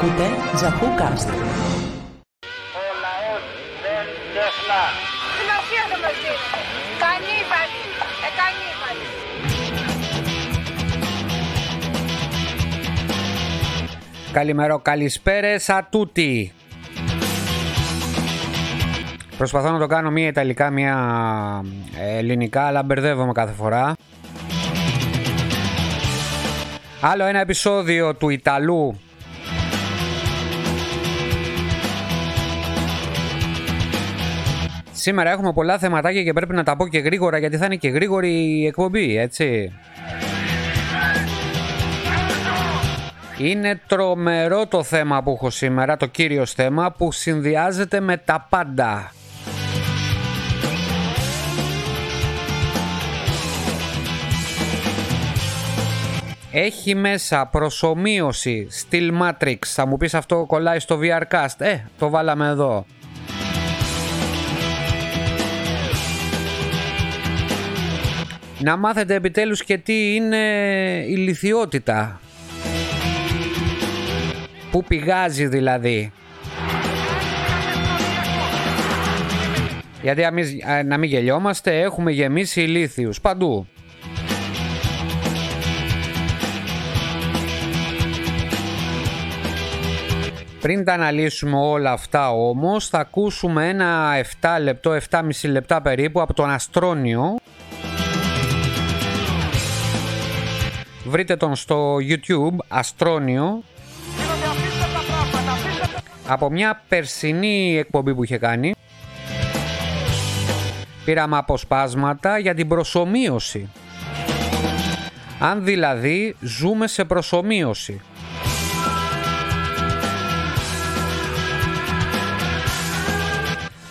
Ακούτε Ζαχούκαστ. Ο λαός δεν τεχνά. Σημασία δεν μας δίνεται. Κανίβαλοι. Ε, κανίβαλοι. Καλημέρα, καλησπέρες a tutti. Προσπαθώ να το κάνω μία Ιταλικά, μία ε, ελληνικά, αλλά μπερδεύομαι κάθε φορά. Άλλο ένα επεισόδιο του Ιταλού. Σήμερα έχουμε πολλά θεματάκια και πρέπει να τα πω και γρήγορα γιατί θα είναι και γρήγορη η εκπομπή, έτσι. Είναι τρομερό το θέμα που έχω σήμερα, το κύριο θέμα που συνδυάζεται με τα πάντα. Έχει μέσα προσωμείωση Steel Matrix. Θα μου πεις αυτό κολλάει στο VRcast. Ε, το βάλαμε εδώ. Να μάθετε επιτέλους και τι είναι η λιθιότητα. Πού πηγάζει δηλαδή. Γιατί αμείς, α, να μην γελιόμαστε έχουμε γεμίσει ηλίθιους παντού. Πριν τα αναλύσουμε όλα αυτά όμως θα ακούσουμε ένα 7 λεπτό, 7,5 λεπτά περίπου από τον Αστρόνιο Βρείτε τον στο YouTube Αστρόνιο από μια περσινή εκπομπή που είχε κάνει πήραμε αποσπάσματα για την προσωμείωση αν δηλαδή ζούμε σε προσωμείωση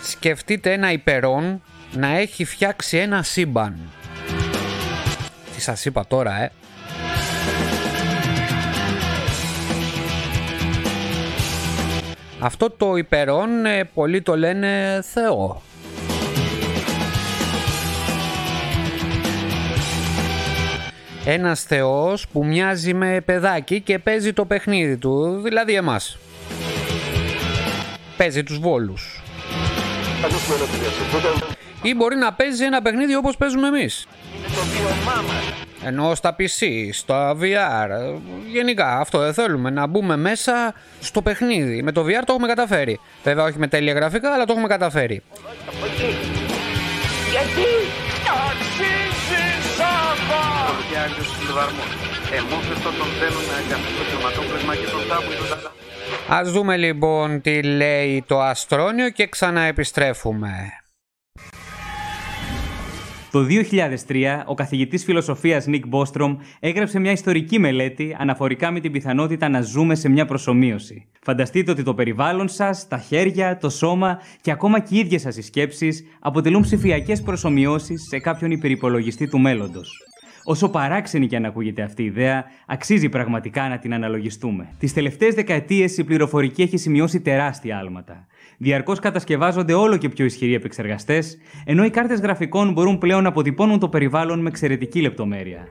Σκεφτείτε ένα υπερόν να έχει φτιάξει ένα σύμπαν. Τι σας είπα τώρα, ε; Αυτό το υπερόν ε, πολλοί το λένε Θεό. Ένας θεός που μοιάζει με παιδάκι και παίζει το παιχνίδι του, δηλαδή εμάς. Παίζει τους βόλους. Ή μπορεί να παίζει ένα παιχνίδι όπως παίζουμε εμείς. Ενώ στα PC, στα VR, γενικά αυτό δεν θέλουμε, να μπούμε μέσα στο παιχνίδι. Με το VR το έχουμε καταφέρει. Βέβαια όχι με τέλεια γραφικά, αλλά το έχουμε καταφέρει. Γιατί αξίζει σάβα. και άγιος συλλογαρμός. Εμόφευτο τον θέλουν για αυτό το χρωματόπλεγμα και τον τάβο και τον τάβο. Ας δούμε λοιπόν τι λέει το Αστρόνιο και ξαναεπιστρέφουμε. Το 2003, ο καθηγητής φιλοσοφίας Νίκ Μπόστρομ έγραψε μια ιστορική μελέτη αναφορικά με την πιθανότητα να ζούμε σε μια προσωμείωση. Φανταστείτε ότι το περιβάλλον σας, τα χέρια, το σώμα και ακόμα και οι ίδιες σας οι σκέψεις αποτελούν ψηφιακές προσωμιώσεις σε κάποιον υπερυπολογιστή του μέλλοντος. Όσο παράξενη και αν ακούγεται αυτή η ιδέα, αξίζει πραγματικά να την αναλογιστούμε. Τις τελευταίες δεκαετίες η πληροφορική έχει σημειώσει τεράστια άλματα. Διαρκώς κατασκευάζονται όλο και πιο ισχυροί επεξεργαστές, ενώ οι κάρτες γραφικών μπορούν πλέον να αποτυπώνουν το περιβάλλον με εξαιρετική λεπτομέρεια.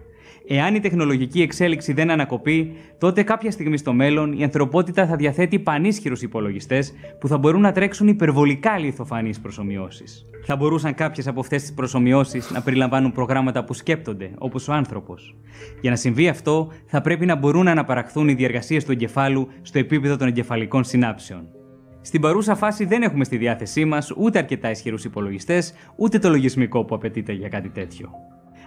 Εάν η τεχνολογική εξέλιξη δεν ανακοπεί, τότε κάποια στιγμή στο μέλλον η ανθρωπότητα θα διαθέτει πανίσχυρους υπολογιστές που θα μπορούν να τρέξουν υπερβολικά λιθοφανείς προσωμιώσεις. Θα μπορούσαν κάποιες από αυτές τις προσωμιώσεις να περιλαμβάνουν προγράμματα που σκέπτονται, όπως ο άνθρωπος. Για να συμβεί αυτό, θα πρέπει να μπορούν να αναπαραχθούν οι διεργασίες του εγκεφάλου στο επίπεδο των εγκεφαλικών συνάψεων. Στην παρούσα φάση δεν έχουμε στη διάθεσή μας ούτε αρκετά ισχυρούς υπολογιστές, ούτε το λογισμικό που απαιτείται για κάτι τέτοιο.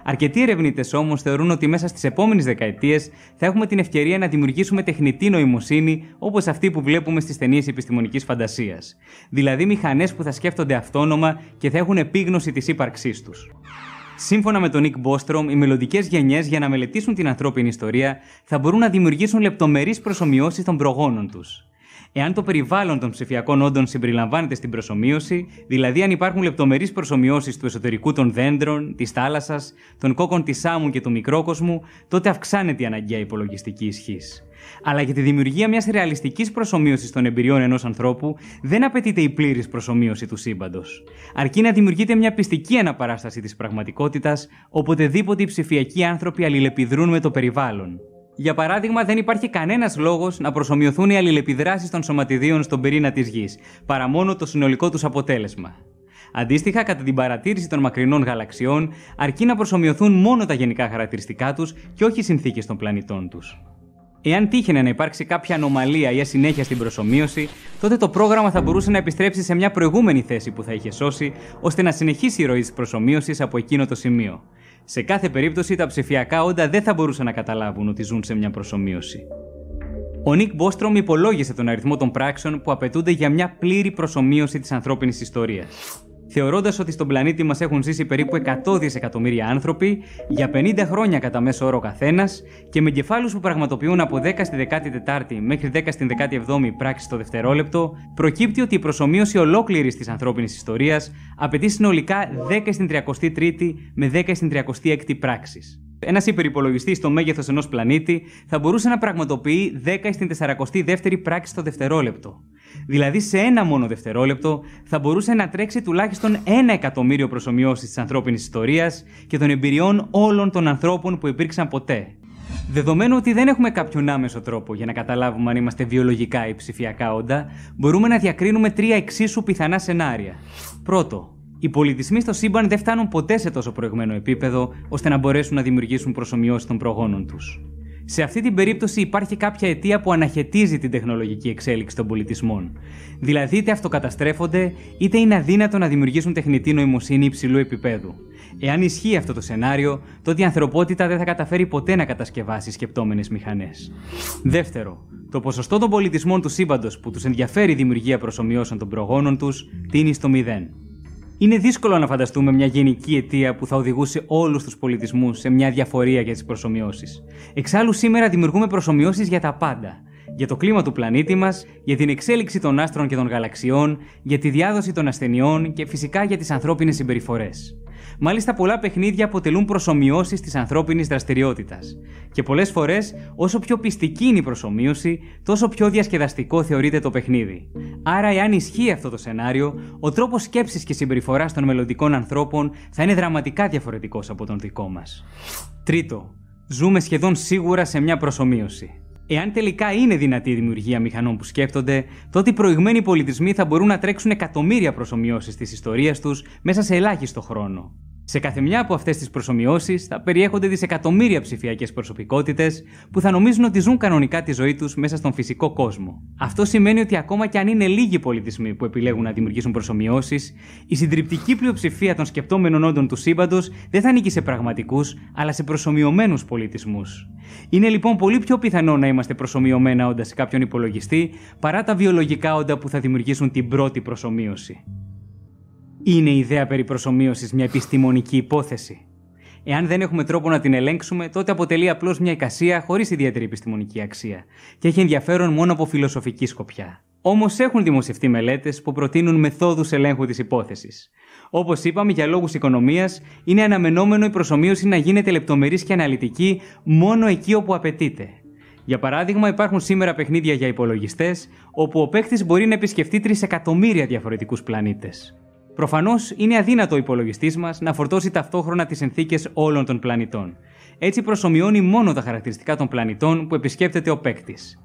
Αρκετοί ερευνητές όμως θεωρούν ότι μέσα στις επόμενες δεκαετίες θα έχουμε την ευκαιρία να δημιουργήσουμε τεχνητή νοημοσύνη όπως αυτή που βλέπουμε στις ταινίες επιστημονικής φαντασίας. Δηλαδή μηχανές που θα σκέφτονται αυτόνομα και θα έχουν επίγνωση της ύπαρξής τους. Σύμφωνα με τον Nick Bostrom, οι μελλοντικές γενιές για να μελετήσουν την ανθρώπινη ιστορία θα μπορούν να δημιουργήσουν λεπτομερείς προσωμιώσεις των προγόνων τους. Εάν το περιβάλλον των ψηφιακών όντων συμπεριλαμβάνεται στην προσωμείωση, δηλαδή αν υπάρχουν λεπτομερείς προσωμιώσεις του εσωτερικού των δέντρων, της θάλασσας, των κόκκων της άμμου και του μικρόκοσμου, τότε αυξάνεται η αναγκαία υπολογιστική ισχύς. Αλλά για τη δημιουργία μιας ρεαλιστικής προσωμείωσης των εμπειριών ενός ανθρώπου δεν απαιτείται η πλήρης προσωμείωση του σύμπαντος. Αρκεί να δημιουργείται μια πιστική αναπαράσταση της πραγματικότητας, οποτεδήποτε οι ψηφιακοί άνθρωποι αλληλεπιδρούν με το περιβάλλον. Για παράδειγμα, δεν υπάρχει κανένας λόγος να προσωμιωθούν οι αλληλεπιδράσεις των σωματιδίων στον πυρήνα της γης, παρά μόνο το συνολικό τους αποτέλεσμα. Αντίστοιχα, κατά την παρατήρηση των μακρινών γαλαξιών, αρκεί να προσωμιωθούν μόνο τα γενικά χαρακτηριστικά τους και όχι οι συνθήκες των πλανητών τους. Εάν τύχαινε να υπάρξει κάποια ανομαλία ή ασυνέχεια στην προσωμείωση, τότε το πρόγραμμα θα μπορούσε να επιστρέψει σε μια προηγούμενη θέση που θα είχε σώσει, ώστε να συνεχίσει η ροή της προσωμείωσης από εκείνο το σημείο. Σε κάθε περίπτωση, τα ψηφιακά όντα δεν θα μπορούσαν να καταλάβουν ότι ζουν σε μια προσωμείωση. Ο Νίκ Μπόστρομ υπολόγισε τον αριθμό των πράξεων που απαιτούνται για μια πλήρη προσωμείωση της ανθρώπινης ιστορίας θεωρώντας ότι στον πλανήτη μας έχουν ζήσει περίπου 100 δισεκατομμύρια άνθρωποι για 50 χρόνια κατά μέσο όρο καθένας και με εγκεφάλους που πραγματοποιούν από 10 στη 14η μέχρι 10 στην 17η πράξη το δευτερόλεπτο, προκύπτει ότι η προσωμείωση ολόκληρης της ανθρώπινης ιστορίας απαιτεί συνολικά 10 στην 33η με 10 στην 36η πράξη. Ένας υπερυπολογιστής στο μέγεθος ενός πλανήτη θα μπορούσε να πραγματοποιεί 10 στην 42η πράξη το δευτερόλεπτο. Δηλαδή σε ένα μόνο δευτερόλεπτο θα μπορούσε να τρέξει τουλάχιστον ένα εκατομμύριο προσωμιώσεις της ανθρώπινης ιστορίας και των εμπειριών όλων των ανθρώπων που υπήρξαν ποτέ. Δεδομένου ότι δεν έχουμε κάποιον άμεσο τρόπο για να καταλάβουμε αν είμαστε βιολογικά ή ψηφιακά όντα, μπορούμε να διακρίνουμε τρία εξίσου πιθανά σενάρια. Πρώτο, οι πολιτισμοί στο σύμπαν δεν φτάνουν ποτέ σε τόσο προηγμένο επίπεδο ώστε να μπορέσουν να δημιουργήσουν προσωμιώσεις των προγόνων τους. Σε αυτή την περίπτωση υπάρχει κάποια αιτία που αναχαιτίζει την τεχνολογική εξέλιξη των πολιτισμών. Δηλαδή, είτε αυτοκαταστρέφονται, είτε είναι αδύνατο να δημιουργήσουν τεχνητή νοημοσύνη υψηλού επίπεδου. Εάν ισχύει αυτό το σενάριο, τότε η ανθρωπότητα δεν θα καταφέρει ποτέ να κατασκευάσει σκεπτόμενες μηχανές. Δεύτερο, το ποσοστό των πολιτισμών του σύμπαντος που τους ενδιαφέρει η δημιουργία προσωμιώσεων των προγόνων τους τίνει στο μηδέν. Είναι δύσκολο να φανταστούμε μια γενική αιτία που θα οδηγούσε όλους τους πολιτισμούς σε μια διαφορία για τις προσωμιώσεις. Εξάλλου, σήμερα δημιουργούμε προσωμιώσεις για τα πάντα. Για το κλίμα του πλανήτη μας, για την εξέλιξη των άστρων και των γαλαξιών, για τη διάδοση των ασθενειών και φυσικά για τις ανθρώπινες συμπεριφορές. Μάλιστα, πολλά παιχνίδια αποτελούν προσωμιώσεις της ανθρώπινης δραστηριότητας. Και πολλές φορές, όσο πιο πιστική είναι η προσωμείωση, τόσο πιο διασκεδαστικό θεωρείται το παιχνίδι. Άρα, εάν ισχύει αυτό το σενάριο, ο τρόπος σκέψης και συμπεριφοράς των μελλοντικών ανθρώπων θα είναι δραματικά διαφορετικός από τον δικό μας. Τρίτο, ζούμε σχεδόν σίγουρα σε μια προσωμείωση. Εάν τελικά είναι δυνατή η δημιουργία μηχανών που σκέφτονται, τότε οι προηγμένοι πολιτισμοί θα μπορούν να τρέξουν εκατομμύρια προσωμιώσεις της ιστορίας τους μέσα σε ελάχιστο χρόνο. Σε κάθε μια από αυτές τις προσωμιώσεις θα περιέχονται δισεκατομμύρια ψηφιακές προσωπικότητες που θα νομίζουν ότι ζουν κανονικά τη ζωή τους μέσα στον φυσικό κόσμο. Αυτό σημαίνει ότι ακόμα και αν είναι λίγοι πολιτισμοί που επιλέγουν να δημιουργήσουν προσωμιώσεις, η συντριπτική πλειοψηφία των σκεπτόμενων όντων του σύμπαντος δεν θα ανήκει σε πραγματικούς, αλλά σε προσωμιωμένους πολιτισμούς. Είναι λοιπόν πολύ πιο πιθανό να είμαστε προσωμιωμένα όντα σε κάποιον υπολογιστή παρά τα βιολογικά όντα που θα δημιουργήσουν την πρώτη προσωμείωση. Είναι η ιδέα περί προσωμείωσης μια επιστημονική υπόθεση. Εάν δεν έχουμε τρόπο να την ελέγξουμε, τότε αποτελεί απλώς μια εικασία χωρίς ιδιαίτερη επιστημονική αξία και έχει ενδιαφέρον μόνο από φιλοσοφική σκοπιά. Όμως έχουν δημοσιευτεί μελέτες που προτείνουν μεθόδους ελέγχου της υπόθεσης. Όπως είπαμε, για λόγους οικονομίας, είναι αναμενόμενο η προσωμείωση να γίνεται λεπτομερής και αναλυτική μόνο εκεί όπου απαιτείται. Για παράδειγμα, υπάρχουν σήμερα παιχνίδια για υπολογιστές, όπου ο παίκτης μπορεί να επισκεφτεί 3 εκατομμύρια διαφορετικούς πλανήτες. Προφανώς είναι αδύνατο ο υπολογιστής μας να φορτώσει ταυτόχρονα τις συνθήκες όλων των πλανητών. Έτσι προσωμιώνει μόνο τα χαρακτηριστικά των πλανητών που επισκέπτεται ο παίκτης.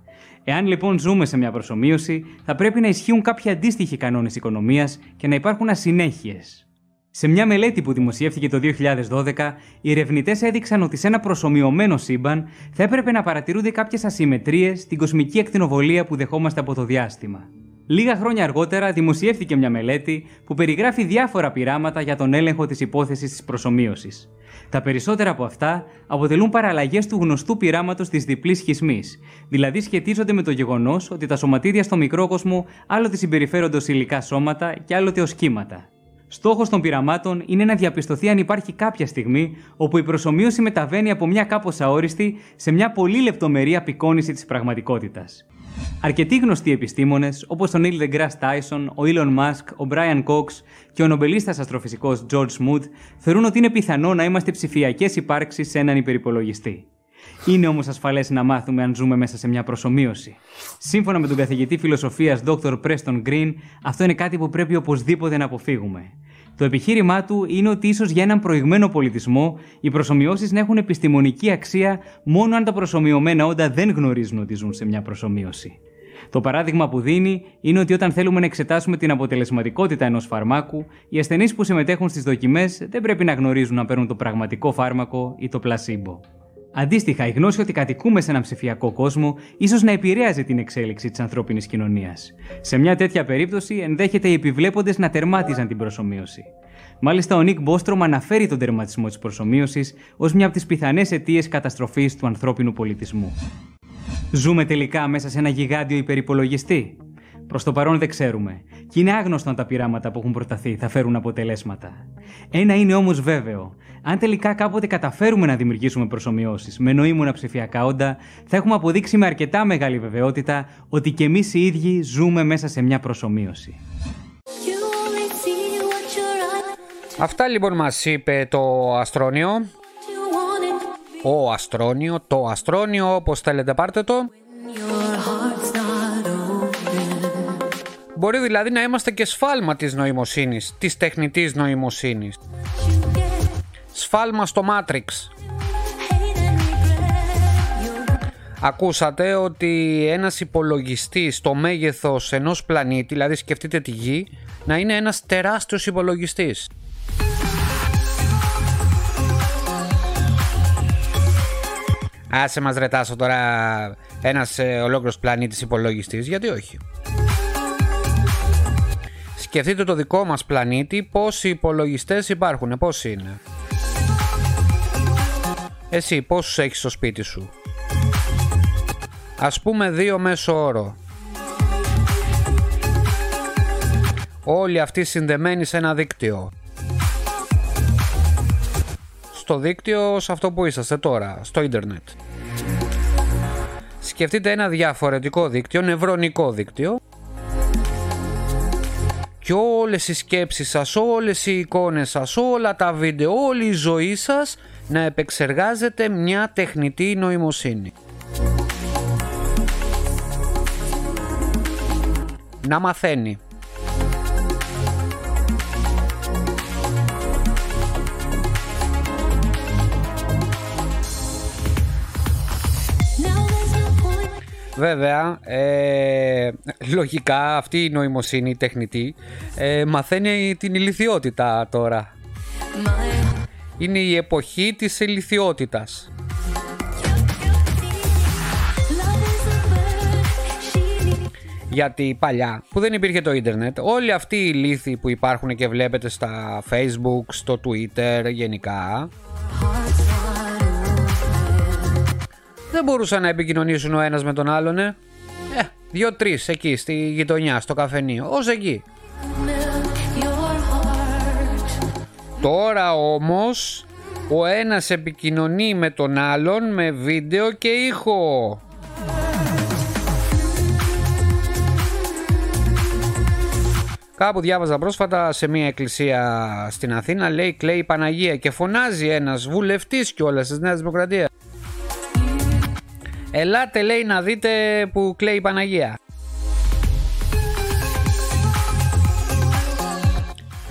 Εάν λοιπόν ζούμε σε μια προσωμείωση, θα πρέπει να ισχύουν κάποιοι αντίστοιχοι κανόνες οικονομίας και να υπάρχουν ασυνέχειες. Σε μια μελέτη που δημοσιεύτηκε το 2012, οι ερευνητές έδειξαν ότι σε ένα προσωμιωμένο σύμπαν θα έπρεπε να παρατηρούνται κάποιες ασυμμετρίες στην κοσμική ακτινοβολία που δεχόμαστε από το διάστημα. Λίγα χρόνια αργότερα δημοσιεύτηκε μια μελέτη που περιγράφει διάφορα πειράματα για τον έλεγχο της υπόθεσης της προσωμείωσης. Τα περισσότερα από αυτά αποτελούν παραλλαγές του γνωστού πειράματος της διπλής σχισμή, δηλαδή σχετίζονται με το γεγονός ότι τα σωματίδια στο μικρόκοσμο άλλοτε συμπεριφέρονται ως υλικά σώματα και άλλοτε ως κύματα. Στόχος των πειραμάτων είναι να διαπιστωθεί αν υπάρχει κάποια στιγμή όπου η προσωμείωση μεταβαίνει από μια κάπως αόριστη σε μια πολύ λεπτομερή απεικόνηση της πραγματικότητας. Αρκετοί γνωστοί επιστήμονες, όπως ο Neil deGrasse Tyson, ο Elon Musk, ο Brian Cox και ο νομπελίστας αστροφυσικός George Smoot, θεωρούν ότι είναι πιθανό να είμαστε ψηφιακές υπάρξεις σε έναν υπερυπολογιστή. Είναι όμως ασφαλές να μάθουμε αν ζούμε μέσα σε μια προσωμείωση. Σύμφωνα με τον καθηγητή φιλοσοφίας Dr. Preston Green, αυτό είναι κάτι που πρέπει οπωσδήποτε να αποφύγουμε. Το επιχείρημά του είναι ότι ίσως για έναν προηγμένο πολιτισμό οι προσωμιώσεις να έχουν επιστημονική αξία μόνο αν τα προσωμιωμένα όντα δεν γνωρίζουν ότι ζουν σε μια προσωμείωση. Το παράδειγμα που δίνει είναι ότι όταν θέλουμε να εξετάσουμε την αποτελεσματικότητα ενός φαρμάκου, οι ασθενείς που συμμετέχουν στις δοκιμές δεν πρέπει να γνωρίζουν να παίρνουν το πραγματικό φάρμακο ή το πλασίμπο. Αντίστοιχα, η γνώση ότι κατοικούμε σε έναν ψηφιακό κόσμο ίσως να επηρέαζε την εξέλιξη της ανθρώπινης κοινωνίας. Σε μια τέτοια περίπτωση, ενδέχεται οι επιβλέποντες να τερμάτιζαν την προσωμείωση. Μάλιστα, ο Νίκ Μπόστρομ αναφέρει τον τερματισμό της προσωμείωσης ως μια από τις πιθανές αιτίες καταστροφής του ανθρώπινου πολιτισμού. Ζούμε τελικά μέσα σε ένα γιγάντιο υπερυπολογιστή; Προς το παρόν δεν ξέρουμε. Και είναι άγνωστο αν τα πειράματα που έχουν προταθεί θα φέρουν αποτελέσματα. Ένα είναι όμως βέβαιο. Αν τελικά κάποτε καταφέρουμε να δημιουργήσουμε προσωμιώσεις με νοήμουνα ψηφιακά όντα, θα έχουμε αποδείξει με αρκετά μεγάλη βεβαιότητα ότι και εμείς οι ίδιοι ζούμε μέσα σε μια προσωμείωση. Αυτά λοιπόν μας είπε το Αστρόνιο. Ο Αστρόνιο, το Αστρόνιο, όπως θέλετε πάρτε το. Μπορεί δηλαδή να είμαστε και σφάλμα της νοημοσύνης, της τεχνητής νοημοσύνης. Σφάλμα στο Matrix. Ακούσατε ότι ένας υπολογιστής στο μέγεθος ενός πλανήτη, δηλαδή σκεφτείτε τη Γη, να είναι ένας τεράστιος υπολογιστής. Άσε μας ρετάσω τώρα ένας ε, ολόκληρος πλανήτης υπολογιστής, γιατί όχι; Σκεφτείτε το δικό μας πλανήτη, πόσοι υπολογιστές υπάρχουν, πόσοι είναι. Εσύ πόσους έχεις στο σπίτι σου; Ας πούμε δύο μέσο όρο. Όλοι αυτοί συνδεμένοι σε ένα δίκτυο. Στο δίκτυο σε αυτό που είσαστε τώρα, στο ίντερνετ. Σκεφτείτε ένα διαφορετικό δίκτυο, νευρονικό δίκτυο και όλες οι σκέψεις σας, όλες οι εικόνες σας, όλα τα βίντεο, όλη η ζωή σας να επεξεργάζεται μια τεχνητή νοημοσύνη. Να μαθαίνει. Βέβαια, ε, λογικά αυτή η νοημοσύνη η τεχνητή ε, μαθαίνει την ηλικιότητα τώρα. Είναι η εποχή της ηλικιότητας. Γιατί παλιά που δεν υπήρχε το ίντερνετ όλοι αυτοί οι λύθοι που υπάρχουν και βλέπετε στα facebook, στο twitter γενικά δεν μπορούσαν να επικοινωνήσουν ο ένας με τον άλλον, ε. ε δύο-τρεις εκεί στη γειτονιά, στο καφενείο, ως εκεί. Τώρα όμως ο ένας επικοινωνεί με τον άλλον με βίντεο και ήχο. Κάπου διάβαζα πρόσφατα σε μια εκκλησία στην Αθήνα λέει κλαίει Παναγία και φωνάζει ένας βουλευτής κιόλας της Νέας Δημοκρατίας. Ελάτε λέει να δείτε που κλαίει η Παναγία.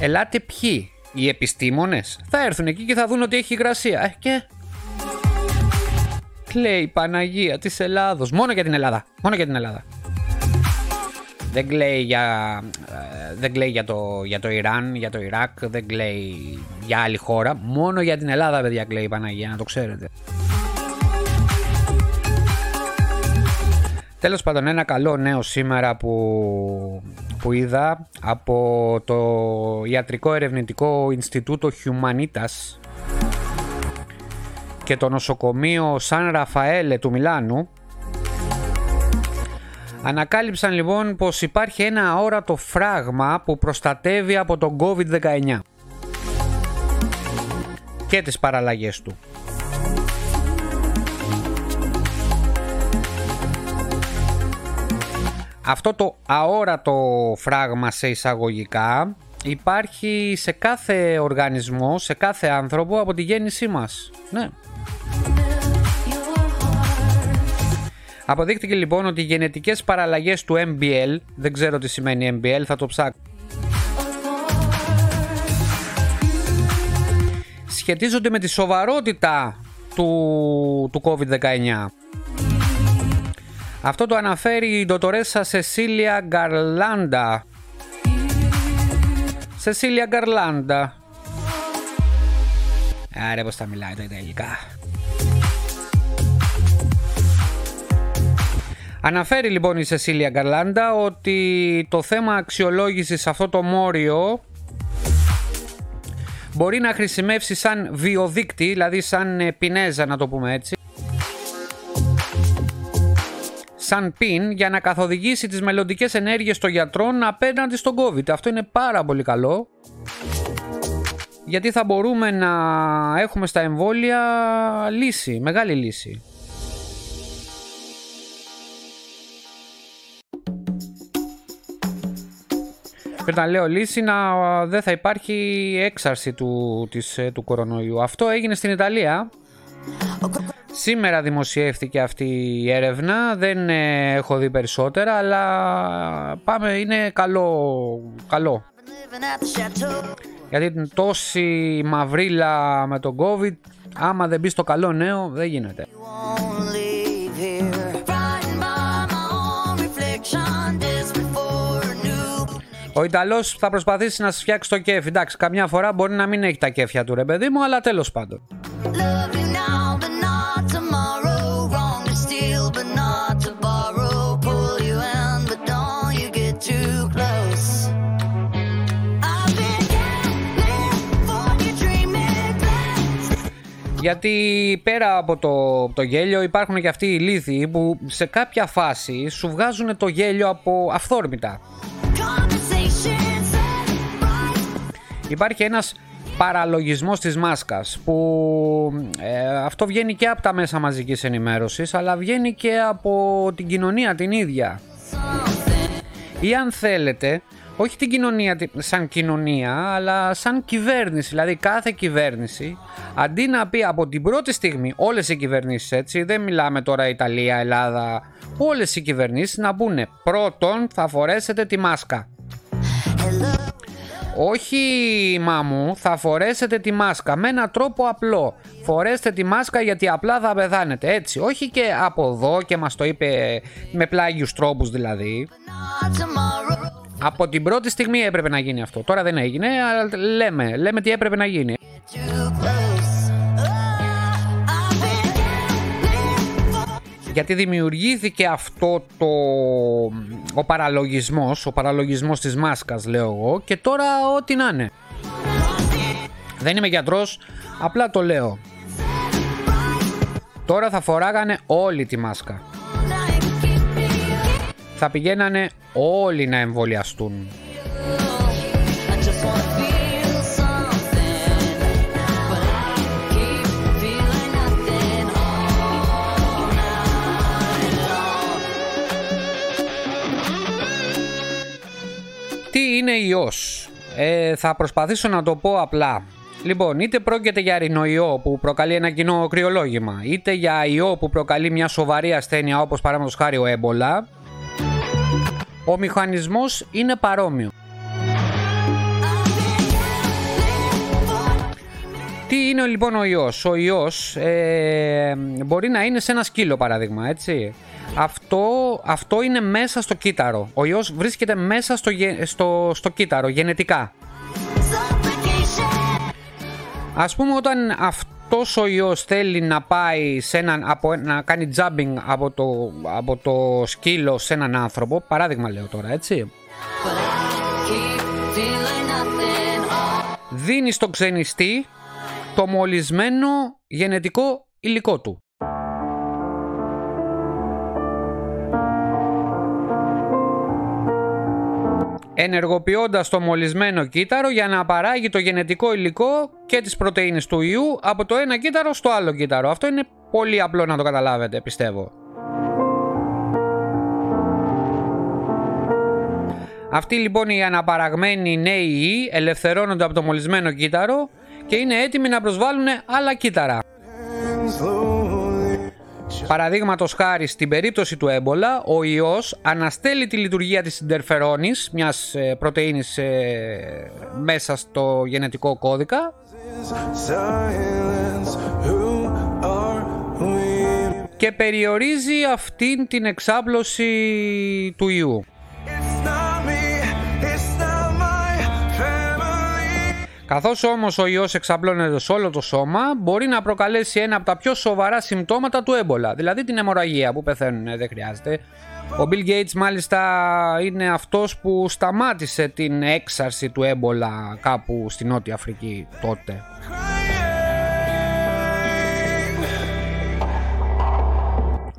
Ελάτε ποιοι, οι επιστήμονες; Θα έρθουν εκεί και θα δουν ότι έχει υγρασία. Ε, και... Κλαίει η Παναγία της Ελλάδος. Μόνο για την Ελλάδα. Μόνο για την Ελλάδα. Δεν κλαίει για, ε, δεν κλαίει για, το, για το Ιράν, για το Ιράκ, δεν κλαίει για άλλη χώρα. Μόνο για την Ελλάδα, παιδιά, κλαίει η Παναγία, να το ξέρετε. Τέλος πάντων ένα καλό νέο σήμερα που, που είδα από το Ιατρικό Ερευνητικό Ινστιτούτο Χιουμανίτας και το νοσοκομείο Σαν Ραφαέλε του Μιλάνου Ανακάλυψαν λοιπόν πως υπάρχει ένα αόρατο φράγμα που προστατεύει από τον COVID-19 και τις παραλλαγές του. Αυτό το αόρατο φράγμα σε εισαγωγικά υπάρχει σε κάθε οργανισμό, σε κάθε άνθρωπο από τη γέννησή μας. Ναι. Αποδείχτηκε λοιπόν ότι οι γενετικές παραλλαγές του MBL, δεν ξέρω τι σημαίνει MBL, θα το ψάξω. σχετίζονται με τη σοβαρότητα του, του COVID-19. Αυτό το αναφέρει η ντοτορέσα Σεσίλια Γκαρλάντα. Σεσίλια Γκαρλάντα. Άρα πώς θα μιλάει τα Ιταλικά. Αναφέρει λοιπόν η Σεσίλια Γκαρλάντα ότι το θέμα αξιολόγησης σε αυτό το μόριο μπορεί να χρησιμεύσει σαν βιοδίκτη, δηλαδή σαν ε, πινέζα να το πούμε έτσι, σαν πιν για να καθοδηγήσει τις μελλοντικές ενέργειες των γιατρών απέναντι στον COVID. Αυτό είναι πάρα πολύ καλό γιατί θα μπορούμε να έχουμε στα εμβόλια λύση, μεγάλη λύση. Πρέπει να λέω λύση να δεν θα υπάρχει έξαρση του, της, ε, του κορονοϊού. Αυτό έγινε στην Ιταλία. Σήμερα δημοσιεύτηκε αυτή η έρευνα, δεν ε, έχω δει περισσότερα, αλλά πάμε, είναι καλό, καλό. Γιατί τόση μαυρίλα με τον COVID, άμα δεν μπει στο καλό νέο, δεν γίνεται. Ο Ιταλός θα προσπαθήσει να σας φτιάξει το κέφι. Εντάξει, καμιά φορά μπορεί να μην έχει τα κέφια του ρε παιδί μου, αλλά τέλος πάντων. Γιατί πέρα από το, το γέλιο υπάρχουν και αυτοί οι λύθοι που σε κάποια φάση σου βγάζουν το γέλιο από αυθόρμητα. Υπάρχει ένας παραλογισμός της μάσκας που ε, αυτό βγαίνει και από τα μέσα μαζικής ενημέρωσης αλλά βγαίνει και από την κοινωνία την ίδια. Ή αν θέλετε όχι την κοινωνία σαν κοινωνία αλλά σαν κυβέρνηση δηλαδή κάθε κυβέρνηση αντί να πει από την πρώτη στιγμή όλες οι κυβερνήσεις έτσι δεν μιλάμε τώρα Ιταλία, Ελλάδα όλες οι κυβερνήσεις να πούνε πρώτον θα φορέσετε τη μάσκα όχι μάμου, θα φορέσετε τη μάσκα με έναν τρόπο απλό. Φορέστε τη μάσκα γιατί απλά θα πεθάνετε. Έτσι, όχι και από εδώ και μας το είπε με πλάγιους τρόπους δηλαδή. Από την πρώτη στιγμή έπρεπε να γίνει αυτό. Τώρα δεν έγινε, αλλά λέμε, λέμε τι έπρεπε να γίνει. γιατί δημιουργήθηκε αυτό το ο παραλογισμός, ο παραλογισμός της μάσκας λέω εγώ και τώρα ό,τι να είναι. Δεν είμαι γιατρός, απλά το λέω. Τώρα θα φοράγανε όλη τη μάσκα. Θα πηγαίνανε όλοι να εμβολιαστούν. Τι είναι ιός. Ε, θα προσπαθήσω να το πω απλά. Λοιπόν, είτε πρόκειται για ρηνοϊό που προκαλεί ένα κοινό κρυολόγημα, είτε για ιό που προκαλεί μια σοβαρή ασθένεια όπως παραδείγματος χάρη ο έμπολα, ο μηχανισμός είναι παρόμοιο. Τι είναι λοιπόν ο ιός; Ο ιός ε, μπορεί να είναι σε ένα σκύλο παράδειγμα, έτσι. Αυτό, αυτό είναι μέσα στο κύτταρο. Ο ιός βρίσκεται μέσα στο, στο, στο κύτταρο, γενετικά. Ας πούμε όταν αυτός ο ιός θέλει να πάει σε έναν, από, να κάνει jumping από το, από το σκύλο σε έναν άνθρωπο, παράδειγμα λέω τώρα, έτσι. Δίνει στο ξενιστή το μολυσμένο γενετικό υλικό του. Ενεργοποιώντας το μολυσμένο κύτταρο για να παράγει το γενετικό υλικό και τις πρωτεΐνες του ιού από το ένα κύτταρο στο άλλο κύτταρο. Αυτό είναι πολύ απλό να το καταλάβετε, πιστεύω. Αυτοί λοιπόν οι αναπαραγμένοι νέοι ιοί ελευθερώνονται από το μολυσμένο κύτταρο και είναι έτοιμοι να προσβάλλουν άλλα κύτταρα. Παραδείγματος χάρη στην περίπτωση του έμπολα, ο ιός αναστέλει τη λειτουργία της συντερφερόνης, μιας ε, πρωτεΐνης ε, μέσα στο γενετικό κώδικα Silence, who are we? και περιορίζει αυτήν την εξάπλωση του ιού. Family. Καθώς όμως ο ιός εξαπλώνεται σε όλο το σώμα, μπορεί να προκαλέσει ένα από τα πιο σοβαρά συμπτώματα του έμπολα, δηλαδή την αιμορραγία που πεθαίνουν, ε, δεν χρειάζεται. Ο Bill Gates μάλιστα είναι αυτός που σταμάτησε την έξαρση του έμπολα κάπου στη Νότια Αφρική τότε.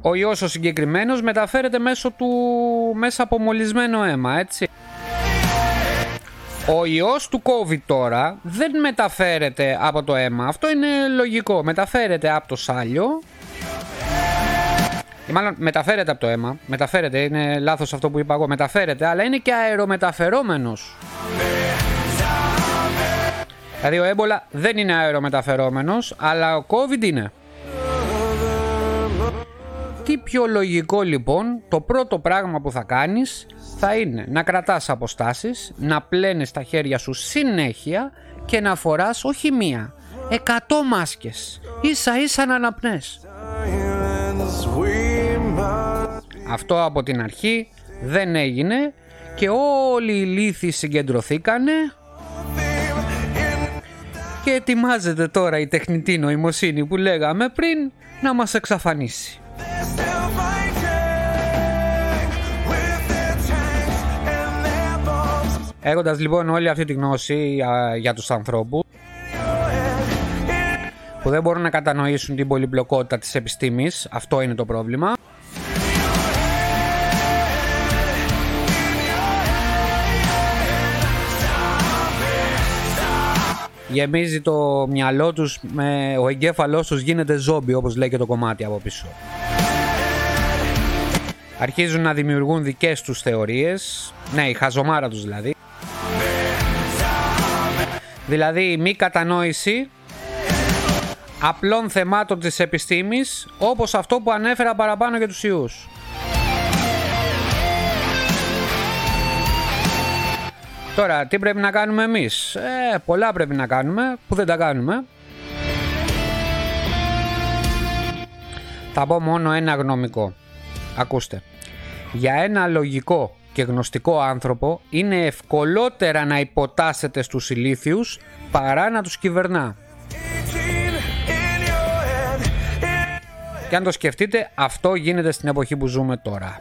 Ο ιός ο συγκεκριμένος μεταφέρεται μέσω του, μέσα από μολυσμένο αίμα, έτσι. Ο ιός του COVID τώρα δεν μεταφέρεται από το αίμα. Αυτό είναι λογικό. Μεταφέρεται από το σάλιο. Ή μάλλον μεταφέρεται από το αίμα. Μεταφέρεται, είναι λάθος αυτό που είπα εγώ. Μεταφέρεται, αλλά είναι και αερομεταφερόμενος. Δηλαδή ο έμπολα δεν είναι αερομεταφερόμενος, αλλά ο COVID είναι. Τι πιο λογικό λοιπόν, το πρώτο πράγμα που θα κάνεις θα είναι να κρατάς αποστάσεις, να πλένεις τα χέρια σου συνέχεια και να φοράς όχι μία, εκατό μάσκες, ίσα ίσα να αναπνές. Silence, we must Αυτό από την αρχή δεν έγινε και όλοι οι λύθοι συγκεντρωθήκανε και ετοιμάζεται τώρα η τεχνητή νοημοσύνη που λέγαμε πριν να μας εξαφανίσει. Έχοντας λοιπόν όλη αυτή τη γνώση α, για τους ανθρώπους που δεν μπορούν να κατανοήσουν την πολυπλοκότητα της επιστήμης, αυτό είναι το πρόβλημα. Γεμίζει το μυαλό τους, με, ο εγκέφαλός τους γίνεται ζόμπι όπως λέει και το κομμάτι από πίσω. Αρχίζουν να δημιουργούν δικές τους θεωρίες, ναι η χαζομάρα τους δηλαδή. Δηλαδή η μη κατανόηση απλών θεμάτων της επιστήμης όπως αυτό που ανέφερα παραπάνω για τους ιούς. Τώρα, τι πρέπει να κάνουμε εμείς; Ε, πολλά πρέπει να κάνουμε, που δεν τα κάνουμε. Θα πω μόνο ένα γνωμικό. Ακούστε. Για ένα λογικό και γνωστικό άνθρωπο είναι ευκολότερα να υποτάσσεται στους ηλίθιους παρά να τους κυβερνά. In your head, Και αν το σκεφτείτε, αυτό γίνεται στην εποχή που ζούμε τώρα.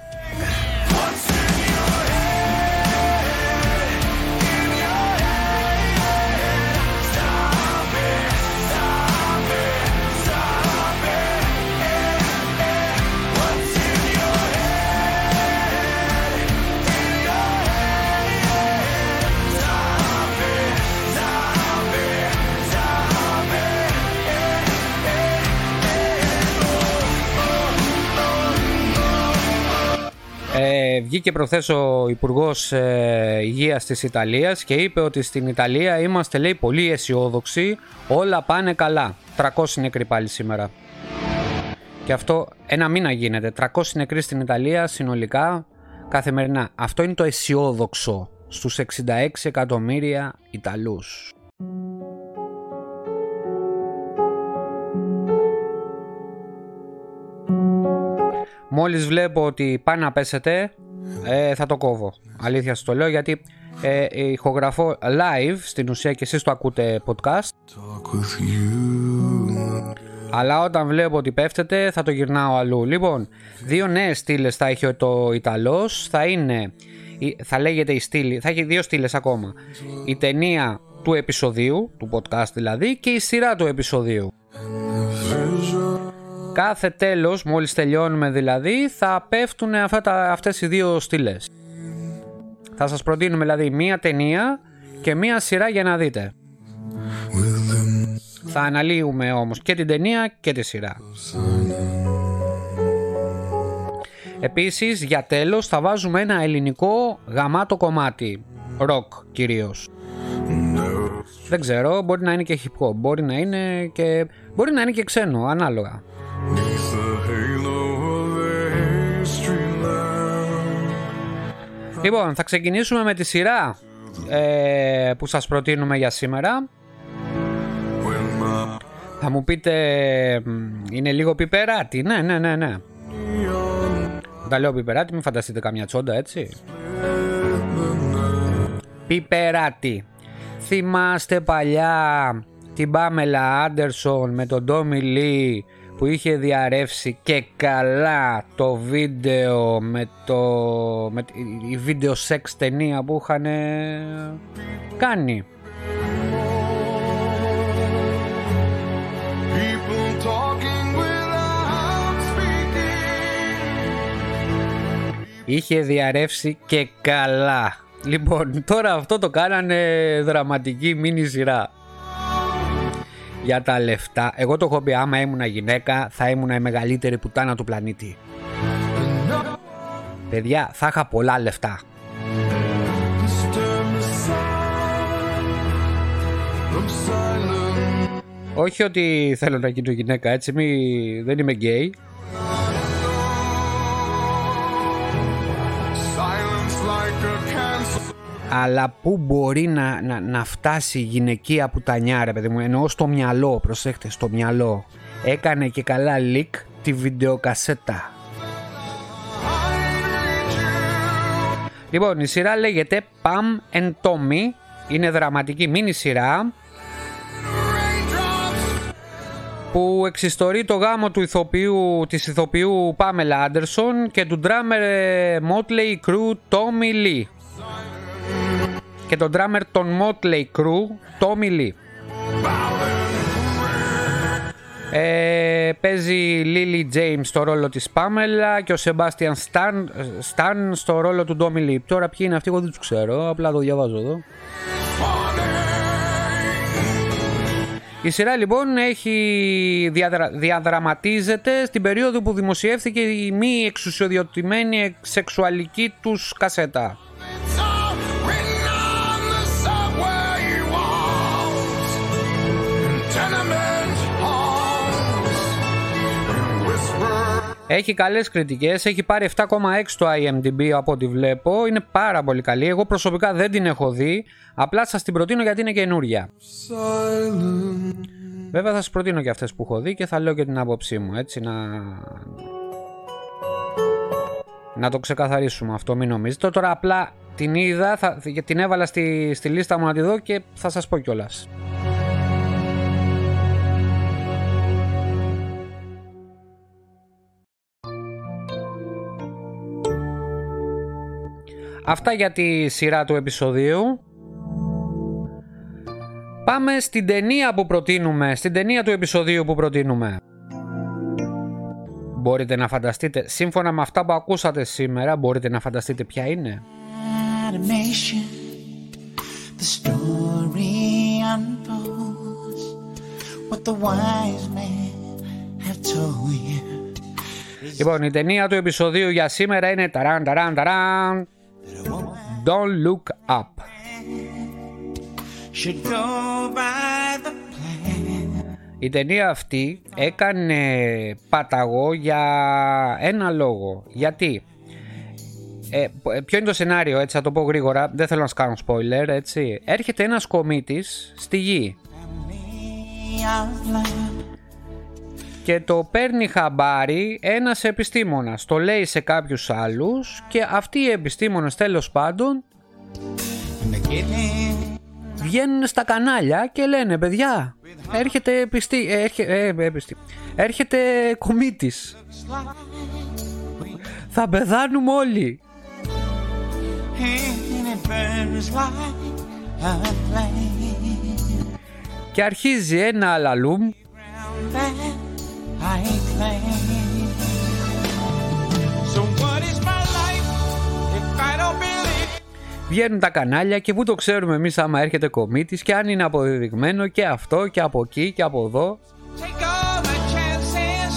Ε, βγήκε προχθές ο Υπουργός ε, Υγείας της Ιταλίας και είπε ότι στην Ιταλία είμαστε λέει πολύ αισιόδοξοι, όλα πάνε καλά. 300 νεκροί πάλι σήμερα. Και αυτό ένα μήνα γίνεται. 300 νεκροί στην Ιταλία συνολικά καθημερινά. Αυτό είναι το αισιόδοξο στους 66 εκατομμύρια Ιταλούς. Μόλις βλέπω ότι πάει να πέσετε, ε, θα το κόβω. Αλήθεια σας το λέω γιατί ε, ηχογραφώ live, στην ουσία και εσείς το ακούτε podcast. talk with you. Αλλά όταν βλέπω ότι πέφτετε θα το γυρνάω αλλού. Λοιπόν, δύο νέες στήλες θα έχει το Ιταλός. Θα είναι, η- θα λέγεται η στήλη, θα έχει δύο στήλες ακόμα. Η ταινία του επεισοδίου, του podcast δηλαδή, και η σειρά του επεισοδίου. Κάθε τέλος, μόλις τελειώνουμε δηλαδή, θα πέφτουν αυτά τα, αυτές οι δύο στήλες. Θα σας προτείνουμε δηλαδή μία ταινία και μία σειρά για να δείτε. Θα αναλύουμε όμως και την ταινία και τη σειρά. Επίσης, για τέλος, θα βάζουμε ένα ελληνικό γαμάτο κομμάτι. Ροκ κυρίως. Δεν ξέρω, μπορεί να είναι και hip hop, μπορεί να είναι και, μπορεί να είναι και ξένο, ανάλογα. Neath the halo of a streetlamp. Λοιπόν, θα ξεκινήσουμε με τη σειρά ε, που σας προτείνουμε για σήμερα. Where Θα μου πείτε, μ, είναι λίγο πιπεράτη. Ναι, ναι, ναι, ναι. Όταν λέω πιπεράτη, μην φανταστείτε καμιά τσόντα, έτσι. Πιπεράτη. Θυμάστε παλιά την Πάμελα Άντερσον με τον Τόμι Λί που είχε διαρρεύσει και καλά το βίντεο με το με τη- η βίντεο σεξ ταινία που είχαν κάνει. People talking without speaking. Είχε διαρρεύσει και καλά. Λοιπόν, τώρα αυτό το κάνανε δραματική μίνι σειρά. Για τα λεφτά. Εγώ το έχω πει άμα ήμουν γυναίκα θα ήμουν η μεγαλύτερη πουτάνα του πλανήτη. Παιδιά, θα είχα πολλά λεφτά. Disturb the sound of silence. Όχι ότι θέλω να γίνω γυναίκα έτσι, μη, δεν είμαι γκέι. Αλλά πού μπορεί να, να, να φτάσει η γυναικεία πουτανιά ρε παιδί μου Εννοώ στο μυαλό, προσέχτε, στο μυαλό. Έκανε και καλά leak τη βιντεοκασέτα. Λοιπόν, η σειρά λέγεται Pam and Tommy. Είναι δραματική μίνι σειρά που εξιστορεί το γάμο του ηθοποιού, της ηθοποιού Πάμελα Άντερσον και του drummer ε, Motley Crue Tommy Lee και τον drummer των Motley Crue Tommy Lee. Ε, παίζει Lily James στο ρόλο της Πάμελα και ο Sebastian Stan, Stan στο ρόλο του Tommy Lee. Τώρα ποιοι είναι αυτοί εγώ δεν τους ξέρω, απλά το διαβάζω εδώ. Η σειρά λοιπόν έχει διαδρα... διαδραματίζεται στην περίοδο που δημοσιεύθηκε η μη εξουσιοδιοτημένη σεξουαλική τους κασέτα. Έχει καλές κριτικές, έχει πάρει 7,6 στο IMDb από ό,τι βλέπω, είναι πάρα πολύ καλή. Εγώ προσωπικά δεν την έχω δει, απλά σας την προτείνω γιατί είναι καινούρια. Silence. Βέβαια θα σας προτείνω και αυτές που έχω δει και θα λέω και την άποψή μου, έτσι να... Να το ξεκαθαρίσουμε αυτό, μην νομίζετε. Τώρα απλά την είδα, θα, την έβαλα στη, στη λίστα μου να τη δω και θα σας πω κιόλας. Αυτά για τη σειρά του επεισοδίου. Πάμε στην ταινία που προτείνουμε, στην ταινία του επεισοδίου που προτείνουμε. Μπορείτε να φανταστείτε, σύμφωνα με αυτά που ακούσατε σήμερα, μπορείτε να φανταστείτε ποια είναι. animation. The story unfolds what the wise men have told you. Λοιπόν, η ταινία του επεισοδίου για σήμερα είναι ταραν ταραν ταραν Don't Look Up. Should go by the plan. Η ταινία αυτή έκανε παταγό για ένα λόγο. Γιατί; Ε, π- ε, ποιο είναι το σενάριο, έτσι θα το πω γρήγορα, δεν θέλω να σας κάνω spoiler, έτσι. Έρχεται ένας κομίτης στη γη Of love. Και το παίρνει χαμπάρι ένας επιστήμονας. Το λέει σε κάποιους άλλους και αυτοί οι επιστήμονες τέλος πάντων And the giving βγαίνουν στα κανάλια και λένε παιδιά έρχεται επιστή, ε, έρχε, ε, ε, επιστή, έρχεται κομίτης θα πεθάνουμε όλοι and it burns like a flame. και αρχίζει ένα αλαλούμ That I claim. So what is my life if I don't believe? βγαίνουν τα κανάλια και πού το ξέρουμε εμείς άμα έρχεται κομίτης και αν είναι αποδεδειγμένο και αυτό και από εκεί και από εδώ Take all the chances,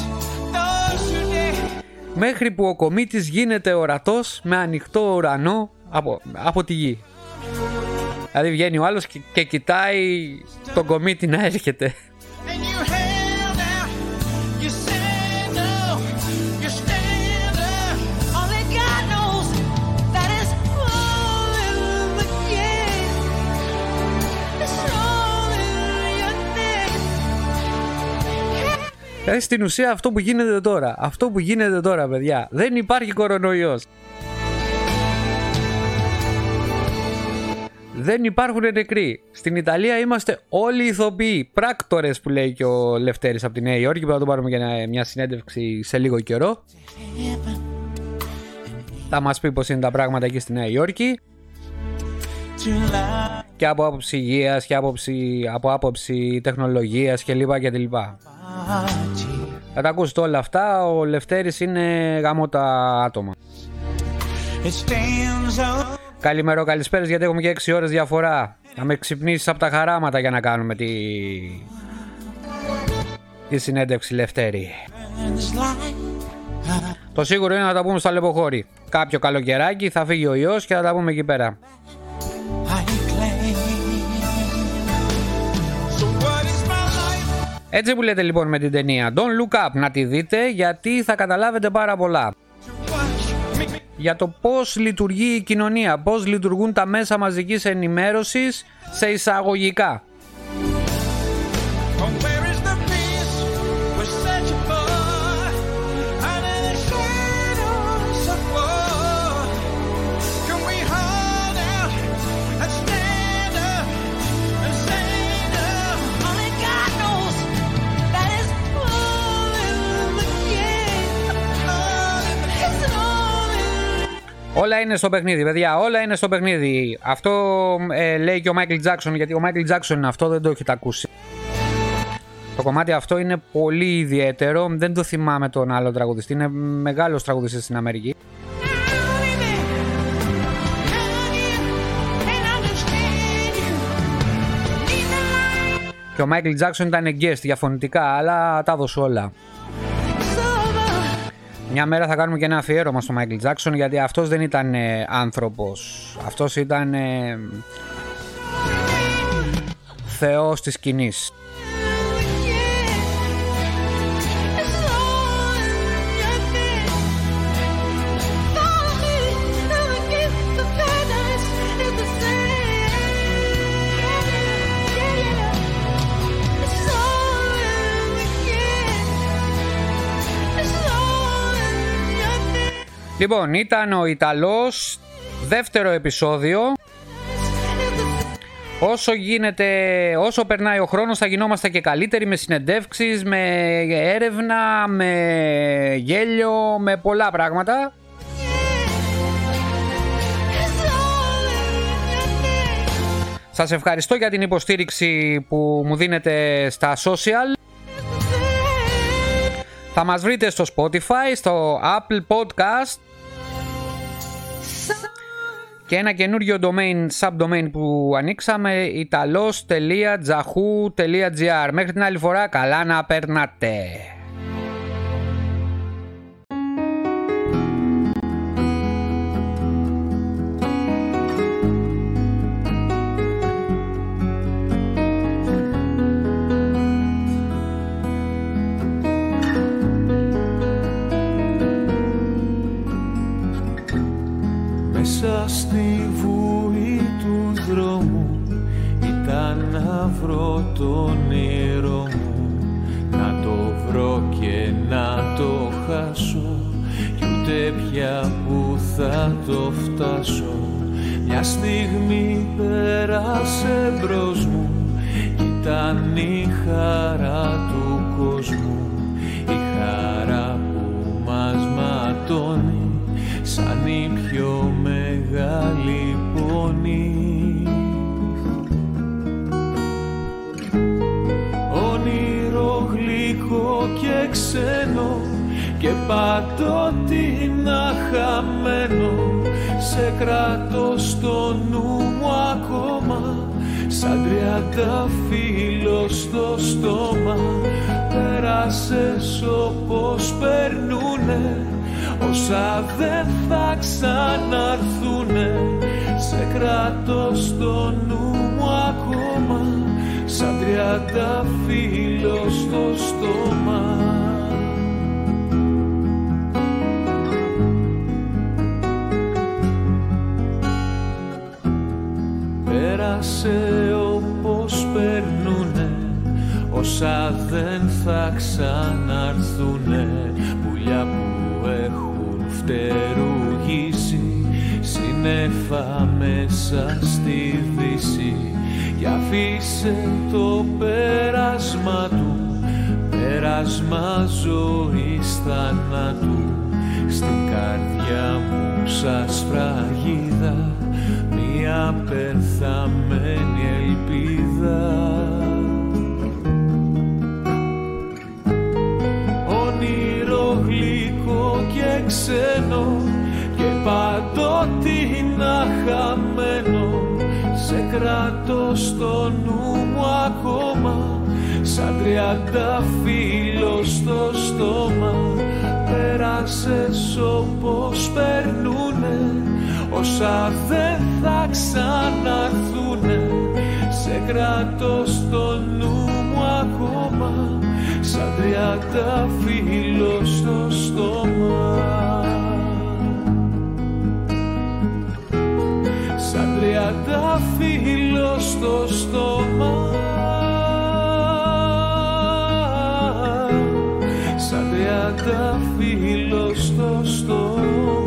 those who dare. μέχρι που ο κομίτης γίνεται ορατός με ανοιχτό ουρανό από, από τη γη. Δηλαδή βγαίνει ο άλλος και, και κοιτάει τον κομίτη να έρχεται. Δηλαδή στην ουσία αυτό που γίνεται τώρα. Αυτό που γίνεται τώρα, παιδιά. Δεν υπάρχει κορονοϊός. Δεν υπάρχουν νεκροί. Στην Ιταλία είμαστε όλοι ηθοποιοί. Πράκτορες που λέει και ο Λευτέρης από τη Νέα Υόρκη. Που θα τον πάρουμε για ένα- μια συνέντευξη σε λίγο καιρό. Θα μας πει πώς είναι τα πράγματα εκεί στη Νέα Υόρκη. Και από άποψη υγείας και άποψη, από άποψη τεχνολογίας και λοιπά και λοιπά. Θα τα ακούσετε όλα αυτά. Ο Λευτέρης είναι γαμώτα άτομα. It stands up. Καλημέρα, καλησπέρες γιατί έχουμε και 6 ώρες διαφορά. Θα με ξυπνήσεις από τα χαράματα για να κάνουμε τη... τη συνέντευξη Λευτέρη. And it's like Το σίγουρο είναι να τα πούμε στο Αλεποχώρι. Κάποιο καλοκαιράκι θα φύγει ο ιός και θα τα πούμε εκεί πέρα. Έτσι που λέτε λοιπόν με την ταινία Don't Look Up να τη δείτε γιατί θα καταλάβετε πάρα πολλά. Watch me. Για το πώς λειτουργεί η κοινωνία, πώς λειτουργούν τα μέσα μαζικής ενημέρωσης σε εισαγωγικά. Όλα είναι στο παιχνίδι, παιδιά. Όλα είναι στο παιχνίδι. Αυτό ε, λέει και ο Μάικλ Τζάξον, γιατί ο Μάικλ Τζάξον είναι αυτό, δεν το έχετε ακούσει. Το κομμάτι αυτό είναι πολύ ιδιαίτερο. Δεν το θυμάμαι τον άλλο τραγουδιστή. Είναι μεγάλος τραγουδιστής στην Αμερική. Και ο Μάικλ Τζάξον ήταν guest για φωνητικά, αλλά τα έδωσε όλα. Μια μέρα θα κάνουμε και ένα αφιέρωμα στο Μάικλ Τζάξον γιατί αυτός δεν ήταν ε, άνθρωπος. Αυτός ήταν ε, θεός της σκηνής. Λοιπόν, ήταν ο Ιταλός, δεύτερο επεισόδιο. Όσο γίνεται, όσο περνάει ο χρόνος θα γινόμαστε και καλύτεροι με συνεντεύξεις, με έρευνα, με γέλιο, με πολλά πράγματα. Σας ευχαριστώ για την υποστήριξη που μου δίνετε στα social. Θα μας βρείτε στο Spotify, στο Apple Podcast και ένα καινούριο domain, subdomain που ανοίξαμε italos.jahu.gr Μέχρι την άλλη φορά, καλά να περνάτε. Και ξένο και παντότινα χαμένο. Σε κρατώ στο νου μου ακόμα σαν τριάντα φύλλο στο στόμα. Πέρασες όπως περνούνε όσα δεν θα ξαναρθούνε. Σε κρατώ στο νου μου ακόμα. σαν τριάντα φύλλο στο στόμα. Πέρασε όπως περνούνε Όσα δεν θα ξαναρθούνε Πουλιά που έχουν φτερουγήσει Σύννεφα μέσα στη δύση Κι αφήσε το πέρασμα του Πέρασμα ζωής θανάτου. Στην καρδιά μου σας φραγίδα Μια πεθαμένη σε κρατώ στο νου μου ακόμα σαν τριανταφύλλο στο στόμα. Πέρασες όπως περνούνε όσα δεν θα ξαναρθούνε. Σε κρατώ στο νου μου ακόμα σαν τριανταφύλλο στο στόμα σαν τριανταφύλλο στο στόμα. Σαν τριανταφύλλο στο στόμα